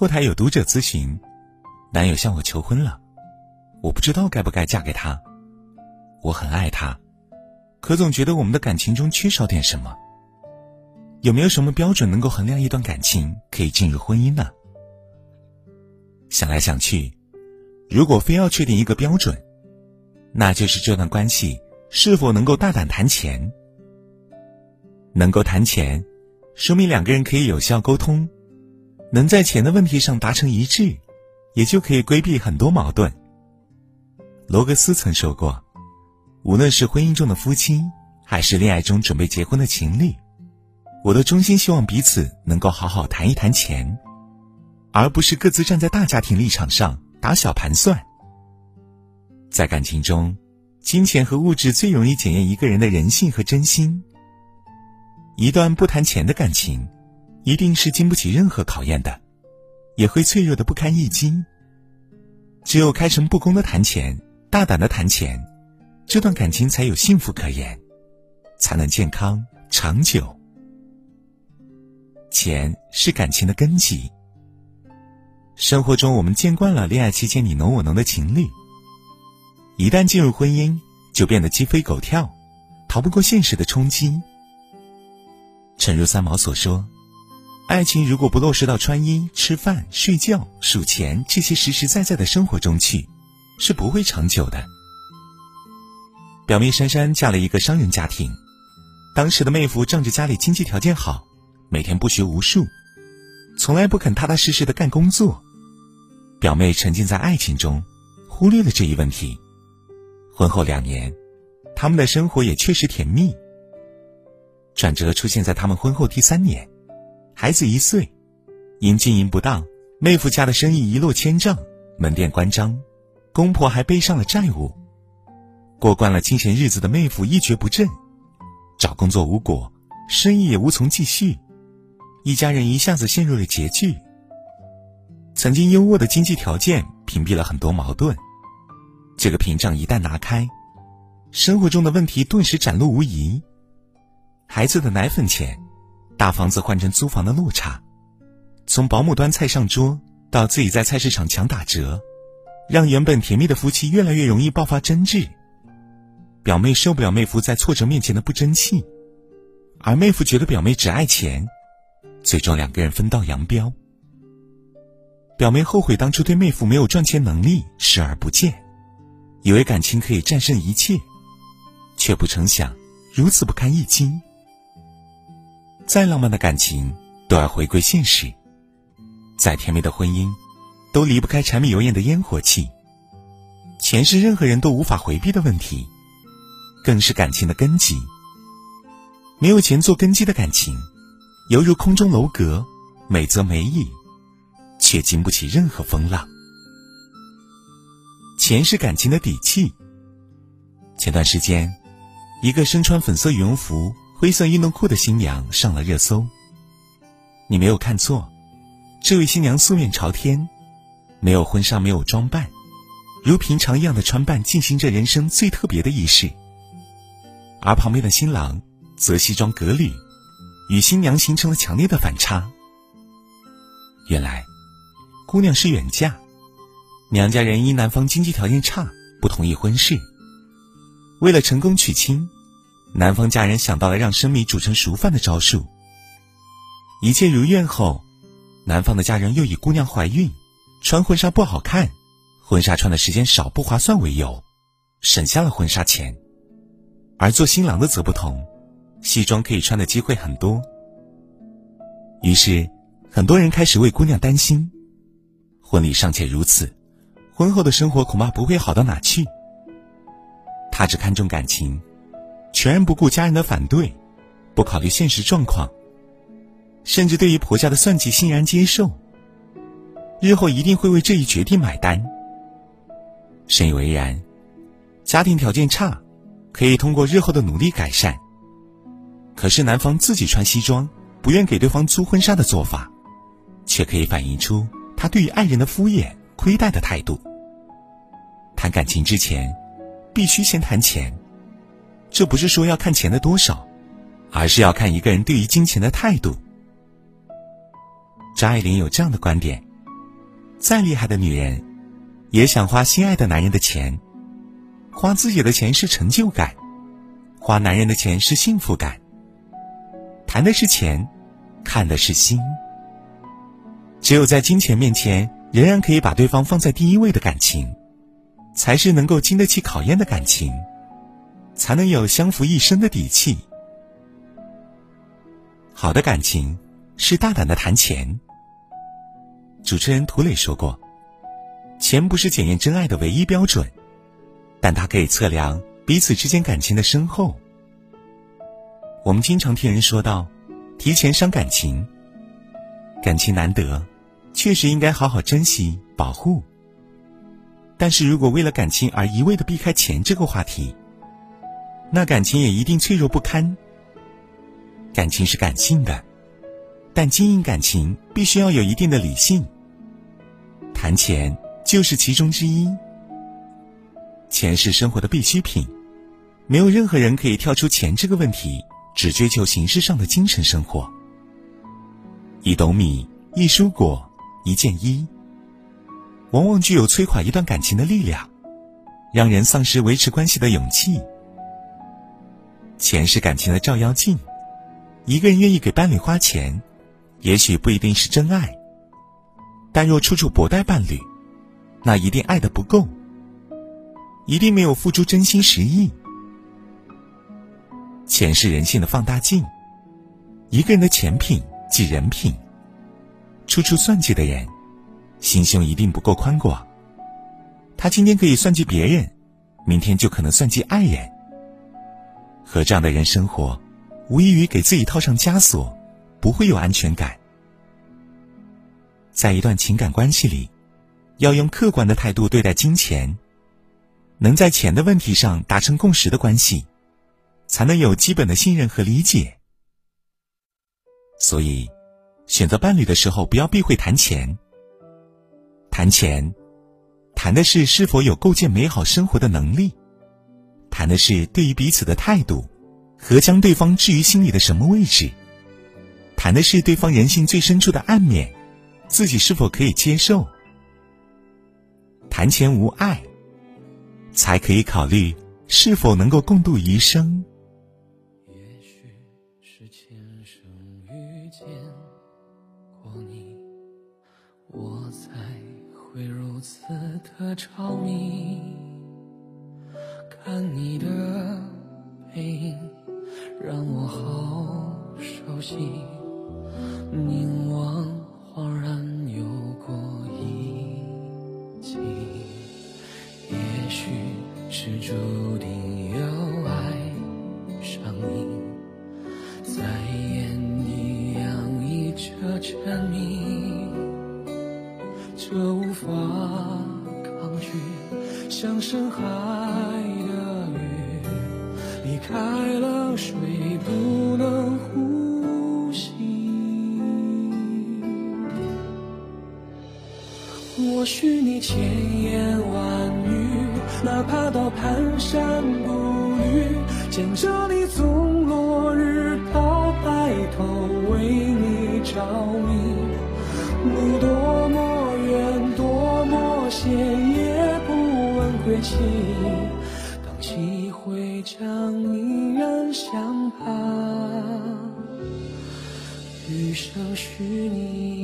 后台有读者咨询，男友向我求婚了，我不知道该不该嫁给他。我很爱他，可总觉得我们的感情中缺少点什么。有没有什么标准能够衡量一段感情可以进入婚姻呢？想来想去，如果非要确定一个标准，那就是这段关系是否能够大胆谈钱。能够谈钱，说明两个人可以有效沟通，能在钱的问题上达成一致，也就可以规避很多矛盾。罗格斯曾说过。无论是婚姻中的夫妻，还是恋爱中准备结婚的情侣，我都衷心希望彼此能够好好谈一谈钱，而不是各自站在大家庭立场上打小盘算。在感情中，金钱和物质最容易检验一个人的人性和真心。一段不谈钱的感情，一定是经不起任何考验的，也会脆弱的不堪一击。只有开诚布公的谈钱，大胆的谈钱。这段感情才有幸福可言，才能健康长久。钱是感情的根基。生活中，我们见惯了恋爱期间你侬我侬的情侣，一旦进入婚姻，就变得鸡飞狗跳，逃不过现实的冲击。诚如三毛所说，爱情如果不落实到穿衣、吃饭、睡觉、数钱这些实实在在的生活中去，是不会长久的。表妹珊珊嫁了一个商人家庭，当时的妹夫仗着家里经济条件好，每天不学无术，从来不肯踏踏实实的干工作。表妹沉浸在爱情中，忽略了这一问题。婚后两年，他们的生活也确实甜蜜。转折出现在他们婚后第三年，孩子一岁，因经营不当，妹夫家的生意一落千丈，门店关张，公婆还背上了债务。过惯了清闲日子的妹夫一蹶不振，找工作无果，生意也无从继续，一家人一下子陷入了拮据。曾经优渥的经济条件屏蔽了很多矛盾，这个屏障一旦拿开，生活中的问题顿时展露无遗。孩子的奶粉钱，大房子换成租房的落差，从保姆端菜上桌到自己在菜市场抢打折，让原本甜蜜的夫妻越来越容易爆发争执。表妹受不了妹夫在挫折面前的不争气，而妹夫觉得表妹只爱钱，最终两个人分道扬镳。表妹后悔当初对妹夫没有赚钱能力视而不见，以为感情可以战胜一切，却不成想如此不堪一击。再浪漫的感情都要回归现实，再甜蜜的婚姻都离不开柴米油盐的烟火气。钱是任何人都无法回避的问题。更是感情的根基。没有钱做根基的感情，犹如空中楼阁，美则美矣，却经不起任何风浪。钱是感情的底气。前段时间，一个身穿粉色羽绒服、灰色运动裤的新娘上了热搜。你没有看错，这位新娘素面朝天，没有婚纱，没有装扮，如平常一样的穿扮，进行着人生最特别的仪式。而旁边的新郎则西装革履，与新娘形成了强烈的反差。原来，姑娘是远嫁，娘家人因男方经济条件差，不同意婚事。为了成功娶亲，男方家人想到了让生米煮成熟饭的招数。一切如愿后，男方的家人又以姑娘怀孕、穿婚纱不好看、婚纱穿的时间少不划算为由，省下了婚纱钱。而做新郎的则不同，西装可以穿的机会很多。于是，很多人开始为姑娘担心，婚礼尚且如此，婚后的生活恐怕不会好到哪去。他只看重感情，全然不顾家人的反对，不考虑现实状况，甚至对于婆家的算计欣然接受。日后一定会为这一决定买单。深以为然，家庭条件差。可以通过日后的努力改善。可是男方自己穿西装，不愿给对方租婚纱的做法，却可以反映出他对于爱人的敷衍、亏待的态度。谈感情之前，必须先谈钱。这不是说要看钱的多少，而是要看一个人对于金钱的态度。张爱玲有这样的观点：再厉害的女人，也想花心爱的男人的钱。花自己的钱是成就感，花男人的钱是幸福感。谈的是钱，看的是心。只有在金钱面前仍然可以把对方放在第一位的感情，才是能够经得起考验的感情，才能有相扶一生的底气。好的感情是大胆的谈钱。主持人涂磊说过：“钱不是检验真爱的唯一标准。”但它可以测量彼此之间感情的深厚。我们经常听人说到，提钱伤感情。感情难得，确实应该好好珍惜保护。但是如果为了感情而一味的避开钱这个话题，那感情也一定脆弱不堪。感情是感性的，但经营感情必须要有一定的理性。谈钱就是其中之一。钱是生活的必需品，没有任何人可以跳出钱这个问题，只追求形式上的精神生活。一斗米，一蔬果，一件衣，往往具有摧垮一段感情的力量，让人丧失维持关系的勇气。钱是感情的照妖镜，一个人愿意给伴侣花钱，也许不一定是真爱，但若处处薄待伴侣，那一定爱的不够。一定没有付出真心实意。钱是人性的放大镜，一个人的钱品即人品。处处算计的人，心胸一定不够宽广。他今天可以算计别人，明天就可能算计爱人。和这样的人生活，无异于给自己套上枷锁，不会有安全感。在一段情感关系里，要用客观的态度对待金钱。能在钱的问题上达成共识的关系，才能有基本的信任和理解。所以，选择伴侣的时候不要避讳谈钱。谈钱，谈的是是否有构建美好生活的能力，谈的是对于彼此的态度和将对方置于心里的什么位置，谈的是对方人性最深处的暗面，自己是否可以接受。谈钱无爱。才可以考虑是否能够共度余生。也许是前生遇见过你，我才会如此的着迷。看你的背影，让我好熟悉。凝望，恍然有过一季。也许是注定要爱上你，在眼底洋溢着沉迷，这无法抗拒，像深海或许你千言万语。哪怕到蹒跚步履，见着你从落日到白头，为你着迷。路多么远，多么险，也不问归期。当机会将你染相伴，余生许你。